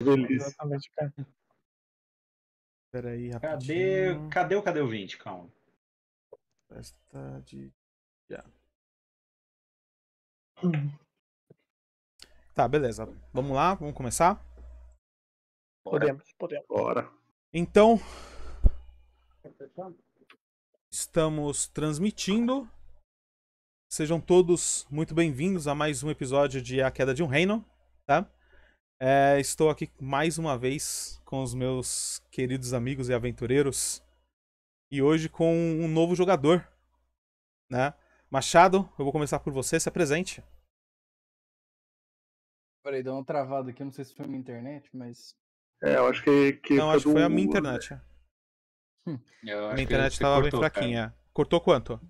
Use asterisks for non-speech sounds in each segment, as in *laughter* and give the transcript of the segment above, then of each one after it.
Exatamente, cara. Pera aí, Cadê, rapidinho. cadê o cadê o 20? Calma. Festa de... já. Tá, beleza. Vamos lá, vamos começar? Podemos, podemos. Bora. Então, estamos transmitindo. Sejam todos muito bem-vindos a mais um episódio de A Queda de um Reino, tá? É, estou aqui mais uma vez com os meus queridos amigos e aventureiros. E hoje com um novo jogador, né? Machado, eu vou começar por você, se apresente. Peraí, deu uma travada aqui, eu não sei se foi minha internet, mas. É, eu acho que. que Não, acho que foi a minha internet. Eu acho Minha internet estava bem cortou, cara. fraquinha. Cortou quanto?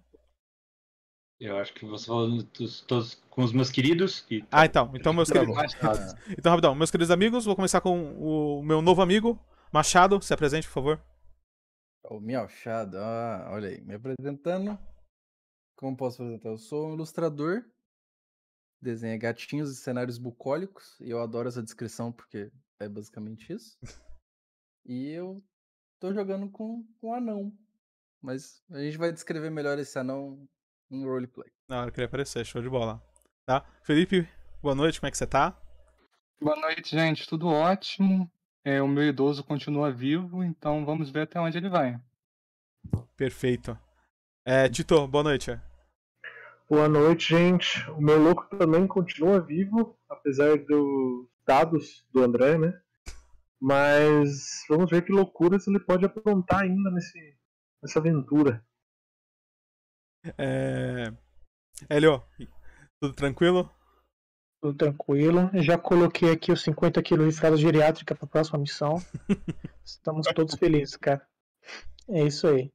Eu acho que você falou dos- todos com os meus queridos. E... Ah, então. Então, meus Tá queridos. *laughs* Então, rapidão, meus queridos amigos, vou começar com o meu novo amigo, Machado. Se apresente, por favor. O Miauchado, ah, olha aí, me apresentando. Como posso apresentar? Eu sou um ilustrador, desenha gatinhos e cenários bucólicos, e eu adoro essa descrição porque é basicamente isso. E eu tô jogando com um anão, mas a gente vai descrever melhor esse anão em roleplay. Na hora que ele aparecer, show de bola. Tá? Felipe, boa noite, como é que você tá? Boa noite, gente. Tudo ótimo. É, o meu idoso continua vivo, então vamos ver até onde ele vai. Perfeito. É, Tito, boa noite. Boa noite, gente. O meu louco também continua vivo, apesar dos dados do André, né? Mas vamos ver que loucuras ele pode aprontar ainda nesse, nessa aventura. É... Hélio, tudo tranquilo? Tudo tranquilo. Já coloquei aqui os 50 quilos de fralda geriátrica pra próxima missão. *laughs* Estamos todos felizes, cara. É isso aí.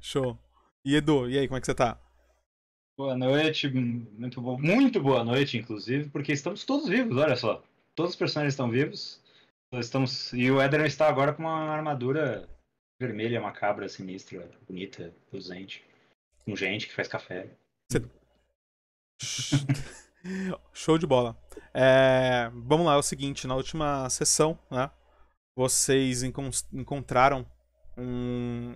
Show. E Edu, e aí, como é que você tá? Boa noite, muito, muito boa noite, inclusive, porque estamos todos vivos, olha só. Todos os personagens estão vivos. Nós Estamos... E o Ederon está agora com uma armadura vermelha, macabra, sinistra, bonita, luzente. Com gente que faz café. *laughs* Show de bola. É, vamos lá, é o seguinte, na última sessão, né? Vocês encon- encontraram um,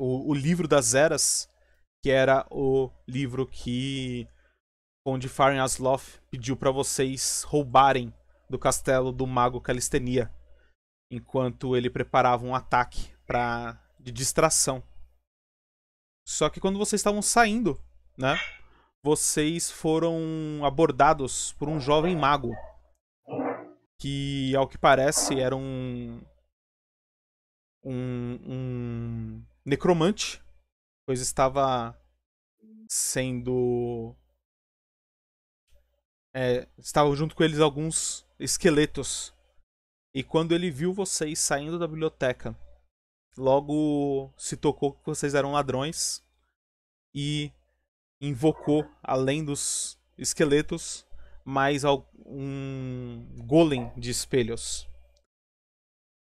o, o livro das eras, que era o livro que onde Farin Asloth pediu para vocês roubarem do castelo do mago Calistenia, enquanto ele preparava um ataque para de distração. Só que quando vocês estavam saindo, né? vocês foram abordados por um jovem mago. Que, ao que parece, era um. Um, um necromante. Pois estava sendo. É, estavam junto com eles alguns esqueletos. E quando ele viu vocês saindo da biblioteca, logo se tocou que vocês eram ladrões e invocou, além dos esqueletos, mais um golem de espelhos.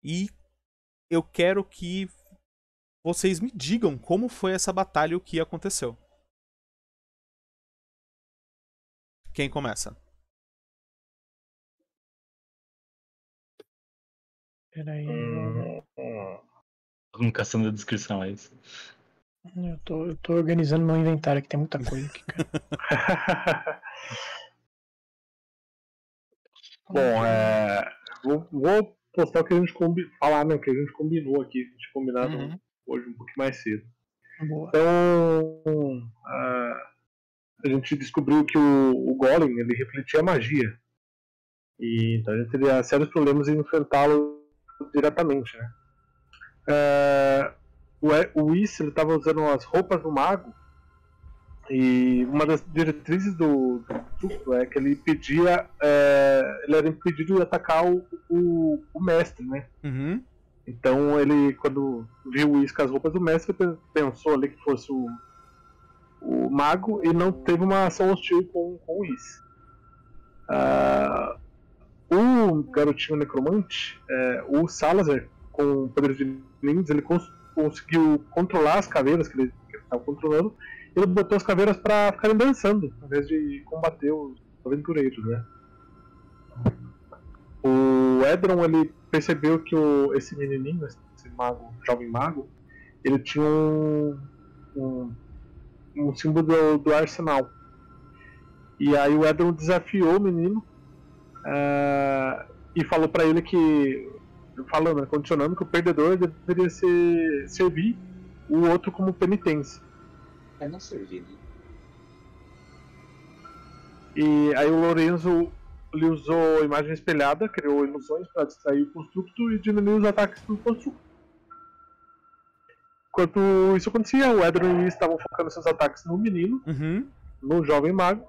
E eu quero que vocês me digam como foi essa batalha e o que aconteceu. Quem começa? Peraí. Todo mundo caçando a descrição, é isso. Eu tô, eu tô organizando meu inventário aqui, tem muita coisa aqui, cara. *laughs* Bom, é, vou, vou postar o que a gente combinou. Falar, né? O que a gente combinou aqui. A gente combinado Uhum. hoje um pouquinho mais cedo. Boa. Então, ah, a gente descobriu que o, o Golem ele refletia magia. E então a gente teria sérios problemas em enfrentá-lo diretamente, né? Ah, o o Whis ele estava usando as roupas do mago e uma das diretrizes do, do Tufo é que ele pedia, é, ele era impedido de atacar o, o, o mestre, né? Uhum. Então ele, quando viu o Whis com as roupas do mestre, pe- pensou ali que fosse o, o mago e não teve uma ação hostil com, com o Whis. Ah, o garotinho necromante, é, o Salazar, com poderes divinos, ele cons- conseguiu controlar as caveiras que ele estava controlando. Ele botou as caveiras para ficarem dançando, ao invés de combater os aventureiros, né? O o Edron ele percebeu que o, esse menininho, esse mago, jovem mago, ele tinha um, um, um símbolo do, do arsenal. E aí o Edron desafiou o menino uh, e falou para ele que, falando, né, condicionando que o perdedor deveria ser, servir o outro como penitência. É não servir, né? E aí o Lorenzo ele usou imagem espelhada, criou ilusões para distrair o construto e diminuir os ataques do construto. Enquanto isso acontecia, o Edron e o estavam focando seus ataques no menino, Uhum. no jovem mago.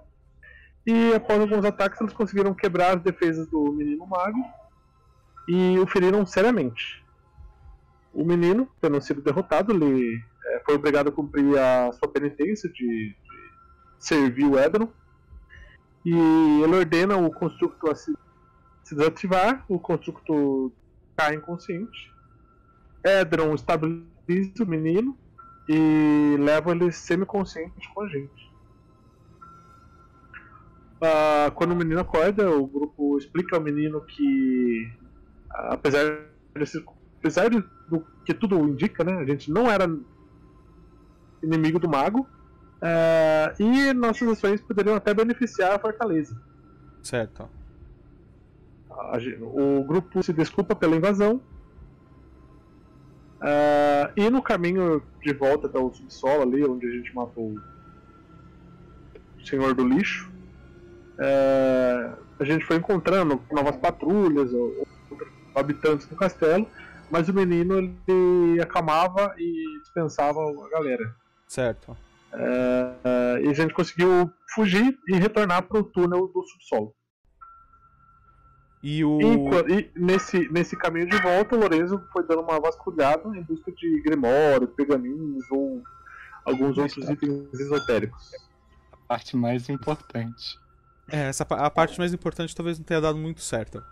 E após alguns ataques, eles conseguiram quebrar as defesas do menino mago e o feriram seriamente. O menino, tendo sido derrotado, ele eh, foi obrigado a cumprir a sua penitência de, de servir o Edron. E ele ordena o construto a se, se desativar, o construto cai inconsciente. Edron estabiliza o menino e leva ele semi-consciente com a gente. Ah, quando o menino acorda, o grupo explica ao menino que, apesar, desse, apesar de- do que tudo indica, né, a gente não era inimigo do mago ah, e nossas ações poderiam até beneficiar a fortaleza. Certo. O grupo se desculpa pela invasão. Ah, e no caminho de volta até o subsolo ali, onde a gente matou o Senhor do Lixo, ah, a gente foi encontrando novas patrulhas, ou- habitantes do castelo, mas o menino ele acalmava e dispensava a galera. Certo. Ah, e a gente conseguiu fugir e retornar para o túnel do subsolo. E o. Enqua- E, nesse, nesse caminho de volta, o Lorenzo foi dando uma vasculhada em busca de grimórios, pergaminhos ou alguns outros itens esotéricos. A parte mais importante. É, essa, a parte mais importante talvez não tenha dado muito certo.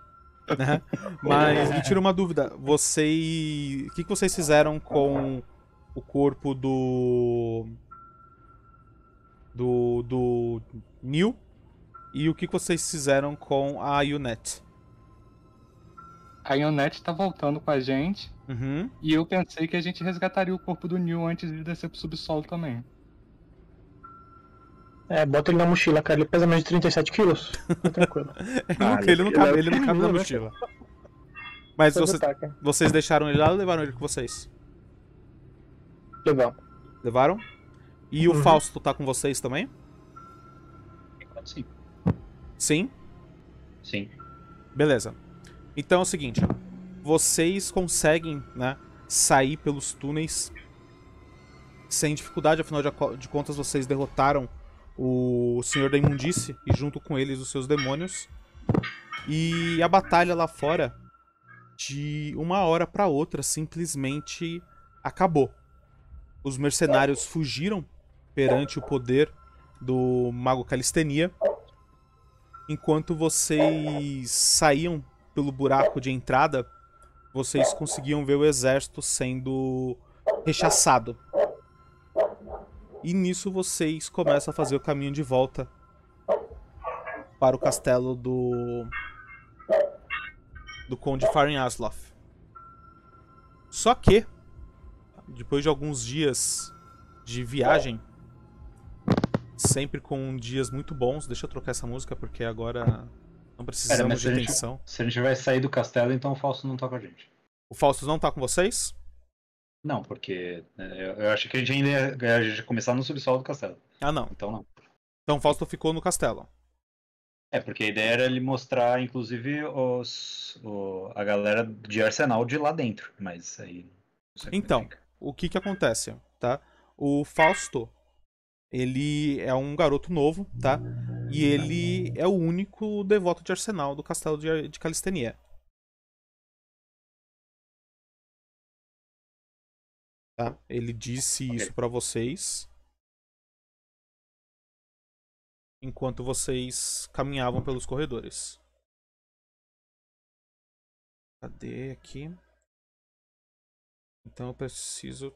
Né? Mas me tira uma dúvida. Vocês. O que, que vocês fizeram com o corpo do. Do. Do. Neil? E o que, que vocês fizeram com a Yunet? A Ionette tá voltando com a gente. Uhum. E eu pensei que a gente resgataria o corpo do Neil antes de descer pro subsolo também. É, bota ele na mochila, cara. Ele pesa mais de 37 quilos. Tá tranquilo. *laughs* Ele não, Ah, ele não cabe, é ele não cabe na né? mochila. Mas vocês, vocês deixaram ele lá ou levaram ele com vocês? Legal. Levaram? E o Uhum. Fausto tá com vocês também? Sim. Sim? Sim. Beleza. Então é o seguinte, vocês conseguem, né, sair pelos túneis sem dificuldade, afinal de contas vocês derrotaram o Senhor da Imundície e junto com eles os seus demônios. E a batalha lá fora, de uma hora pra outra, simplesmente acabou. Os mercenários fugiram perante o poder do Mago Calistenia, enquanto vocês saíam pelo buraco de entrada, vocês conseguiam ver o exército sendo rechaçado. E nisso vocês começam a fazer o caminho de volta para o castelo do do Conde Farin Asloff. Só que depois de alguns dias de viagem, sempre com dias muito bons, deixa eu trocar essa música porque agora não precisamos mas de atenção. Se a gente vai sair do castelo, então o Fausto não tá com a gente. O Fausto não tá com vocês? Não, porque né, eu, eu acho que a gente ainda ia, a gente ia começar no subsolo do castelo. Ah, não. Então não. Então Fausto ficou no castelo. É, porque a ideia era ele mostrar, inclusive, os, o- a galera de Arsenal de lá dentro. Mas aí. Então. O que que acontece, tá? O Fausto, ele é um garoto novo, tá? E ele é o único devoto de Arsenal do castelo de, de Calistenia. Tá? Ele disse Ok. isso pra vocês enquanto vocês caminhavam pelos corredores. Cadê aqui? Então eu preciso.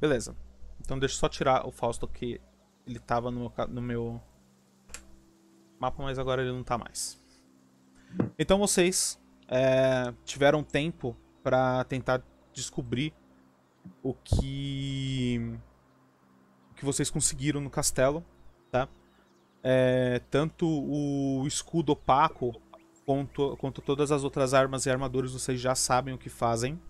Beleza. Então deixa eu só tirar o Fausto que ele tava no meu, no meu mapa, mas agora ele não tá mais. Então vocês é, tiveram tempo pra tentar descobrir o que o que vocês conseguiram no castelo, tá? É, tanto o escudo opaco quanto, quanto todas as outras armas e armaduras vocês já sabem o que fazem.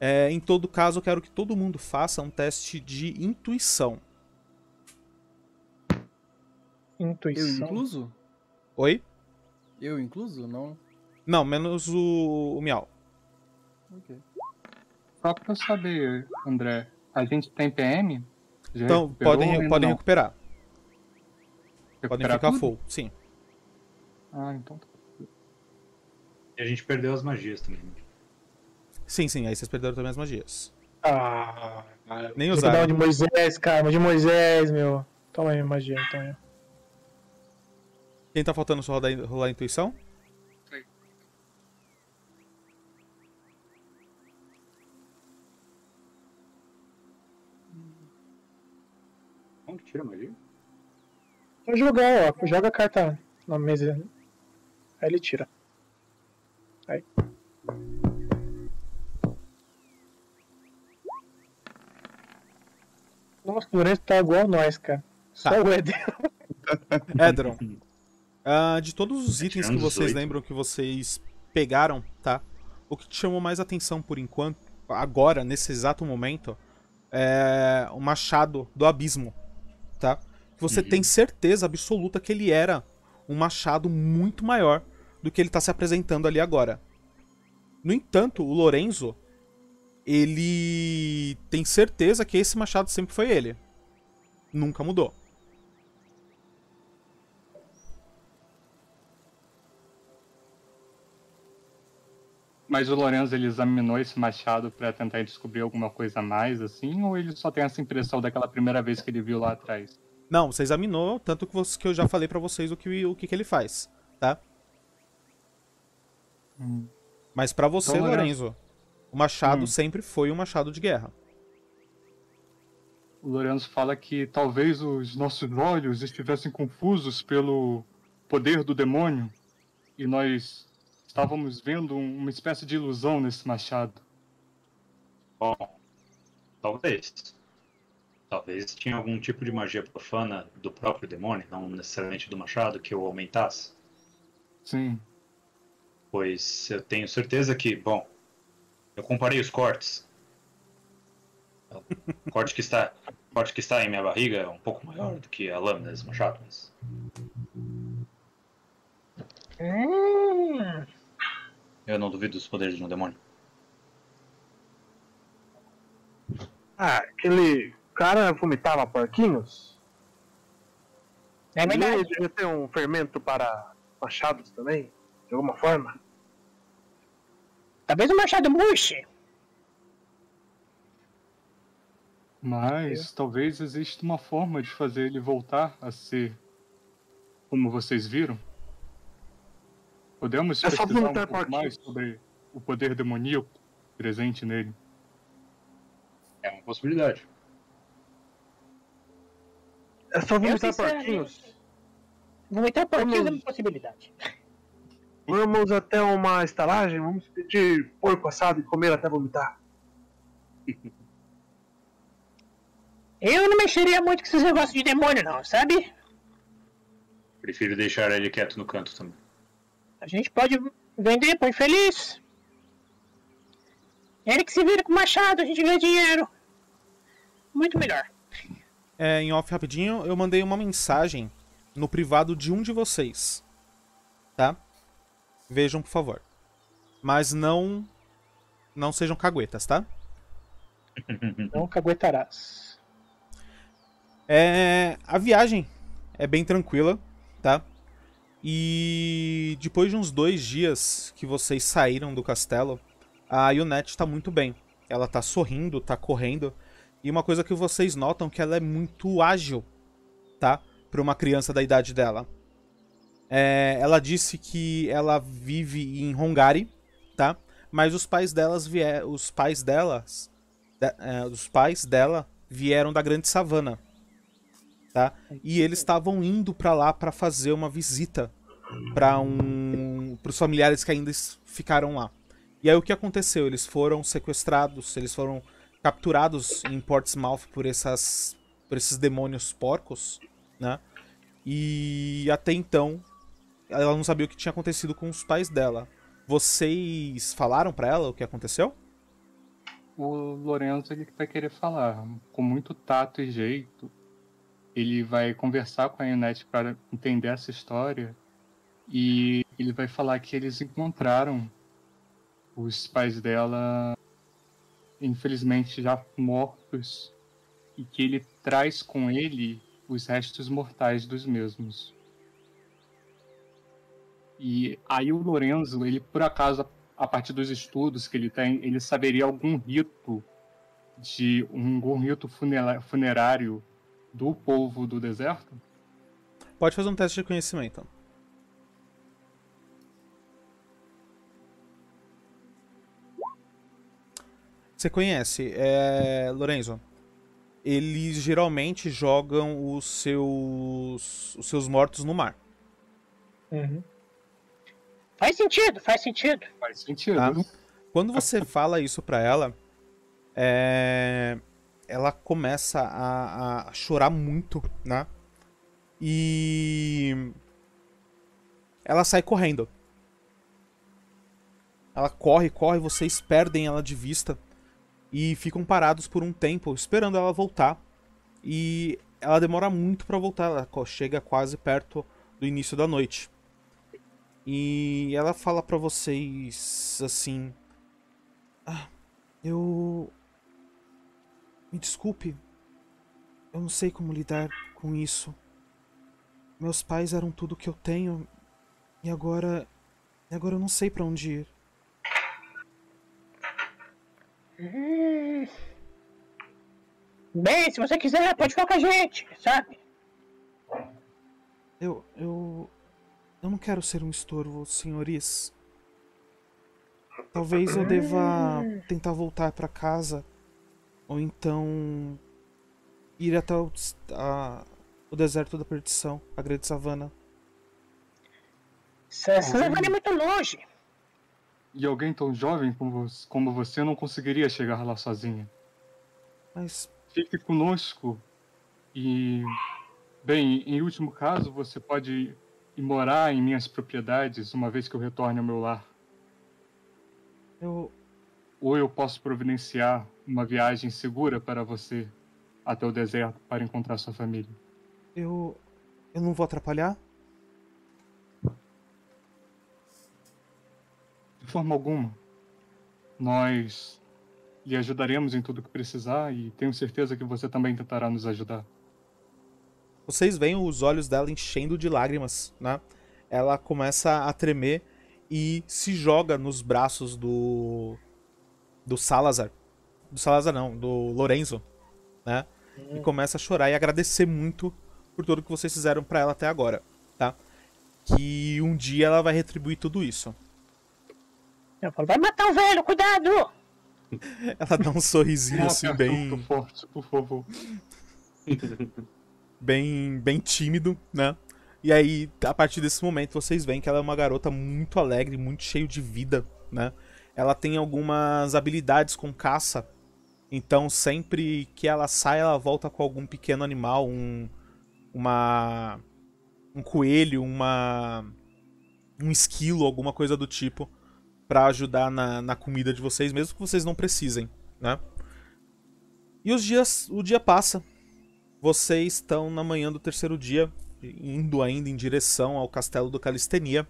É, em todo caso, eu quero que todo mundo faça um teste de intuição. Eu Intuição. incluso? Oi? Eu incluso? Não. Não, menos o, o Miau. Ok. Só pra eu saber, André, a gente tem PM? Já Então, podem, podem não? recuperar. Podem Recuperar ficar tudo? full, sim. Ah, então tá. E a gente perdeu as magias também. Sim, sim, aí vocês perderam também as magias. Ah, Nem usaram. de Moisés, cara. De Moisés, meu. Toma aí, magia, então. Quem tá faltando só rolar, rolar a intuição? Como que tira magia? Vou jogar, ó. Joga a carta na mesa. Aí ele tira. Aí. Nossa, o Lourenço tá igual nós, cara. Só Tá. o Éder. *laughs* Edron. Ah, de todos os itens que vocês 18. lembram que vocês pegaram, tá? O que te chamou mais atenção por enquanto, agora, nesse exato momento, é o machado do abismo, tá? Você Uhum. tem certeza absoluta que ele era um machado muito maior do que ele tá se apresentando ali agora. No entanto, o Lorenzo, ele tem certeza que esse machado sempre foi ele. Nunca mudou. Mas o Lorenzo ele examinou esse machado pra tentar descobrir alguma coisa a mais, assim, ou ele só tem essa impressão daquela primeira vez que ele viu lá atrás? Não, você examinou, tanto que, eu já falei pra vocês o que, o que, que ele faz, tá? Hum. Mas pra você, Então, Lorenzo, o machado Hum. sempre foi um machado de guerra. O Lorenzo fala que talvez os nossos olhos estivessem confusos pelo poder do demônio e nós estávamos vendo um- uma espécie de ilusão nesse machado. Bom, talvez. Talvez tinha algum tipo de magia profana do próprio demônio, não necessariamente do machado, que o aumentasse. Sim. Pois eu tenho certeza que, bom, eu comparei os cortes. O corte que está, o corte que está em minha barriga é um pouco maior do que a lâmina desse machado, mas Hum, eu não duvido dos poderes de um demônio. Ah, aquele cara vomitava porquinhos? é Ele verdade. devia ter um fermento para machados também, de alguma forma. Talvez o Machado murche. Mas talvez exista uma forma de fazer ele voltar a ser como vocês viram. Podemos É pesquisar um pouco mais porquinhos. sobre o poder demoníaco presente nele. É uma possibilidade. É só vomitar porquinhos. Vomitar porquinhos é uma possibilidade. Vamos até uma estalagem, vamos pedir porco assado e comer até vomitar. Eu não mexeria muito com esses negócios de demônio, não, sabe? Prefiro deixar ele quieto no canto também. A gente pode vender pro infeliz. Ele que se vira com o machado, a gente ganha dinheiro. Muito melhor. É, em off rapidinho, eu mandei uma mensagem no privado de um de vocês. Tá? Vejam, por favor. Mas não. Não sejam caguetas, tá? *laughs* Não caguetarás. É, a viagem é bem tranquila, tá? E depois de uns dois dias que vocês saíram do castelo, a Yunette tá muito bem. Ela tá sorrindo, tá correndo. E uma coisa que vocês notam é que ela é muito ágil, tá? Pra uma criança da idade dela. É, ela disse que ela vive em Hongari, tá? Mas os pais delas vie... os pais delas de- é, os pais dela vieram da Grande Savana, tá? E eles estavam indo pra lá pra fazer uma visita para um pros familiares que ainda ficaram lá. E aí o que aconteceu? Eles foram sequestrados, eles foram capturados em Portsmouth por essas por esses demônios porcos, né? E até então ela não sabia o que tinha acontecido com os pais dela. Vocês falaram pra ela o que aconteceu? O Lorenzo ele vai querer falar com muito tato e jeito. Ele vai conversar com a Ionette para entender essa história e ele vai falar que eles encontraram os pais dela, infelizmente já mortos, e que ele traz com ele os restos mortais dos mesmos. E aí o Lorenzo, ele por acaso a partir dos estudos que ele tem, ele saberia algum rito de um algum rito funerário do povo do deserto? Pode fazer um teste de conhecimento. Você conhece, é, Lorenzo? Eles geralmente jogam os seus os seus mortos no mar. Uhum. Faz sentido, faz sentido. Faz sentido. Tá. Quando você fala isso pra ela, é, ela começa a, a chorar muito, né? E ela sai correndo. Ela corre, corre, vocês perdem ela de vista e ficam parados por um tempo esperando ela voltar. E ela demora muito pra voltar, ela chega quase perto do início da noite. E ela fala pra vocês assim: "Ah, eu me desculpe. Eu não sei como lidar com isso. Meus pais eram tudo que eu tenho e agora agora eu não sei pra onde ir. Hum. Bem, se você quiser, pode ficar com a gente, sabe? Eu eu eu não quero ser um estorvo, senhores. Talvez eu deva tentar voltar pra casa ou então ir até o, a- o deserto da perdição, a grande savana. Essa savana é muito longe. E alguém tão jovem como você, como você não conseguiria chegar lá sozinha. Mas Fique conosco e, bem, em último caso, você pode ir morar em minhas propriedades uma vez que eu retorne ao meu lar. eu Ou eu posso providenciar uma viagem segura para você até o deserto para encontrar sua família. eu eu não vou atrapalhar? De forma alguma. Nós lhe ajudaremos em tudo que precisar e tenho certeza que você também tentará nos ajudar. Vocês veem os olhos dela enchendo de lágrimas, né? Ela começa a tremer e se joga nos braços do do Salazar. Do Salazar não, do Lorenzo, né? E começa a chorar e agradecer muito por tudo que vocês fizeram pra ela até agora, tá? Que um dia ela vai retribuir tudo isso. Eu falo, vai matar o velho, cuidado! *laughs* Ela dá um sorrisinho assim bem muito forte, por favor. *laughs* bem, bem tímido, né? E aí, a partir desse momento, vocês veem que ela é uma garota muito alegre, muito cheia de vida, né? Ela tem algumas habilidades com caça. Então, sempre que ela sai, ela volta com algum pequeno animal, um uma um coelho, uma um esquilo, alguma coisa do tipo, Pra ajudar na, na comida de vocês, mesmo que vocês não precisem, né? E os dias, o dia passa, vocês estão na manhã do terceiro dia, indo ainda em direção ao castelo do Calistenia,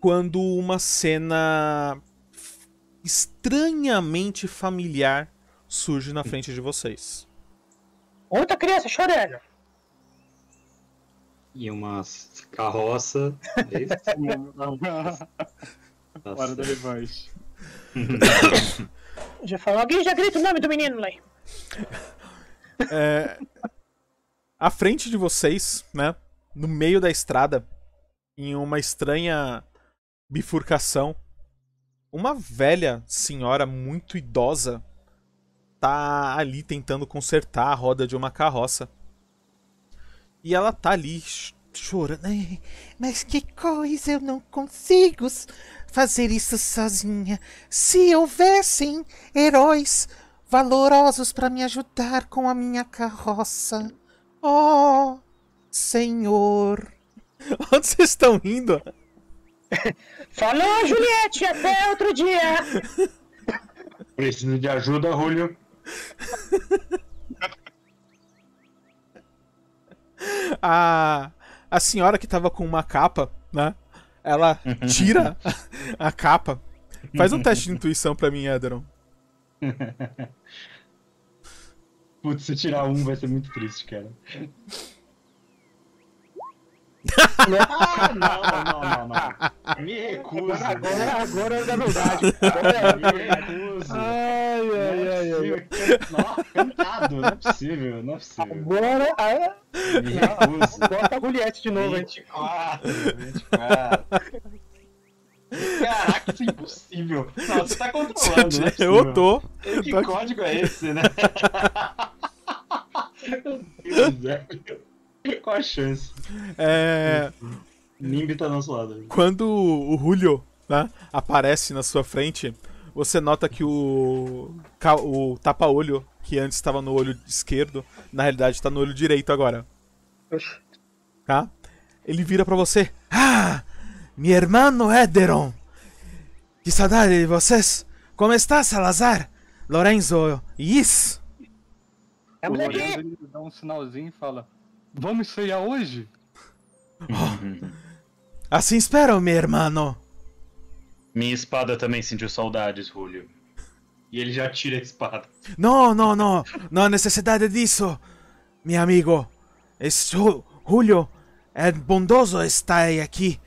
quando uma cena estranhamente familiar surge na frente de vocês. Outra criança chorando. E umas carroça. Hora *laughs* da revanche. *laughs* Já falou, alguém já grita o nome do menino lá. *laughs* É, à frente de vocês, né, no meio da estrada, em uma estranha bifurcação, uma velha senhora muito idosa tá ali tentando consertar a roda de uma carroça. E ela tá ali ch- chorando. "Ai, Mas que coisa, eu não consigo fazer isso sozinha. Se houvessem heróis valorosos para me ajudar com a minha carroça. Oh, Senhor. *laughs* Onde vocês estão indo? *laughs* Falou, Juliette, até outro dia. Preciso de ajuda, Julio. A, a senhora que tava com uma capa, né? Ela *laughs* tira a capa. Faz um teste de intuição pra mim, Ederon. *laughs* Putz, se tirar um vai ser muito triste, cara. Ah, não, não, não, não. *laughs* Me recuso. Agora, agora é da verdade. Me recuso. Ai, Não ai, é ai, ai. possível. Não, cantado, não é possível, não é possível. Agora, ah, Me recuso. bota a Juliette de novo, hein? 24, 24. Caraca, isso é impossível. Não, você tá controlando, né? Eu tô. Que tô aqui. código é esse, né? *laughs* Meu Deus, velho. Qual a chance? É, Nimbi tá do nosso lado. quando o Julio né, aparece na sua frente, você nota que o, o tapa-olho, que antes estava no olho esquerdo, na realidade está no olho direito agora. Tá? Ele vira pra você. Ah! Mi hermano Ederon! Que saudade de vocês! Como está, Salazar? Lorenzo e Is? O Vamos Lorenzo aqui. ele dá um sinalzinho e fala: Vamos ceiar hoje? *laughs* Assim espero, mi hermano. Minha espada também sentiu saudades, Julio. E ele já tira a espada. No, no, no, no necessidade disso, mi amigo. Es Ju- Julio é bondoso estar aqui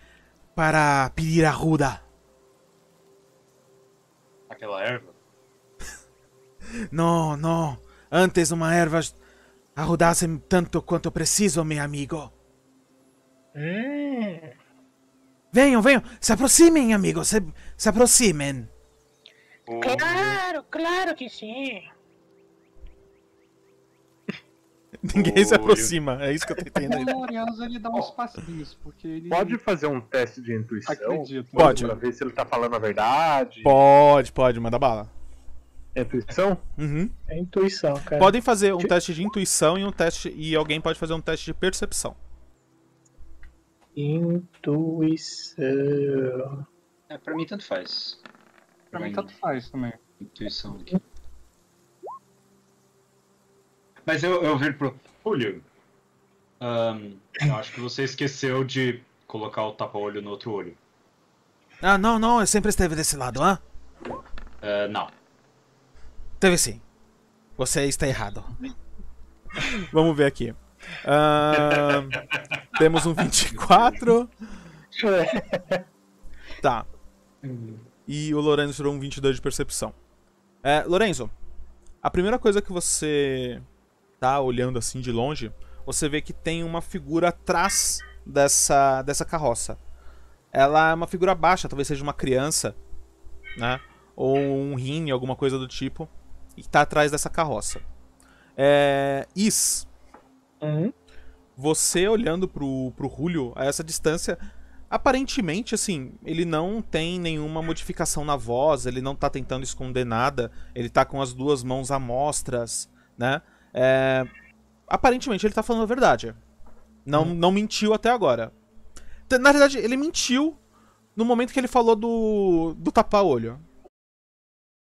para pedir ajuda. Aquela erva? *laughs* No, no, antes uma erva ajudasse tanto quanto preciso, mi amigo. Hum, Venham, venham, se aproximem, amigos, se, se aproximem. claro, claro que sim. *laughs* Ninguém se aproxima, é isso que eu tô entendendo. O Lorenzo ele dá uns passinhos, porque ele Pode fazer um teste de intuição? acredita. Pode. Pra ver se ele tá falando a verdade. Pode, pode, manda bala. É intuição? Uhum. É intuição, cara. Podem fazer um teste de intuição e um teste e alguém pode fazer um teste de percepção. Intuição. É, pra mim tanto faz. Pra mim tanto faz também. Intuição aqui. Mas eu, eu viro pro. Julio. ahn, eu acho que você esqueceu de colocar o tapa-olho no outro olho. Ah, não, não, eu sempre esteve desse lado, hã? Ah, não. Teve sim. Você está errado. *laughs* Vamos ver aqui. Ahn, temos um 24. *laughs* Tá. E o Lorenzo tirou um 22 de percepção. É, Lorenzo, a primeira coisa que você tá olhando assim de longe, você vê que tem uma figura atrás dessa, dessa carroça. Ela é uma figura baixa, talvez seja uma criança, né? Ou um rim, alguma coisa do tipo, e tá atrás dessa carroça. É, Is, Uhum. você olhando pro, pro Julio a essa distância, aparentemente, assim, ele não tem nenhuma modificação na voz, ele não tá tentando esconder nada, ele tá com as duas mãos à mostras, né? É, aparentemente ele tá falando a verdade. Não, não mentiu até agora. Na verdade, ele mentiu no momento que ele falou do, do tapa-olho.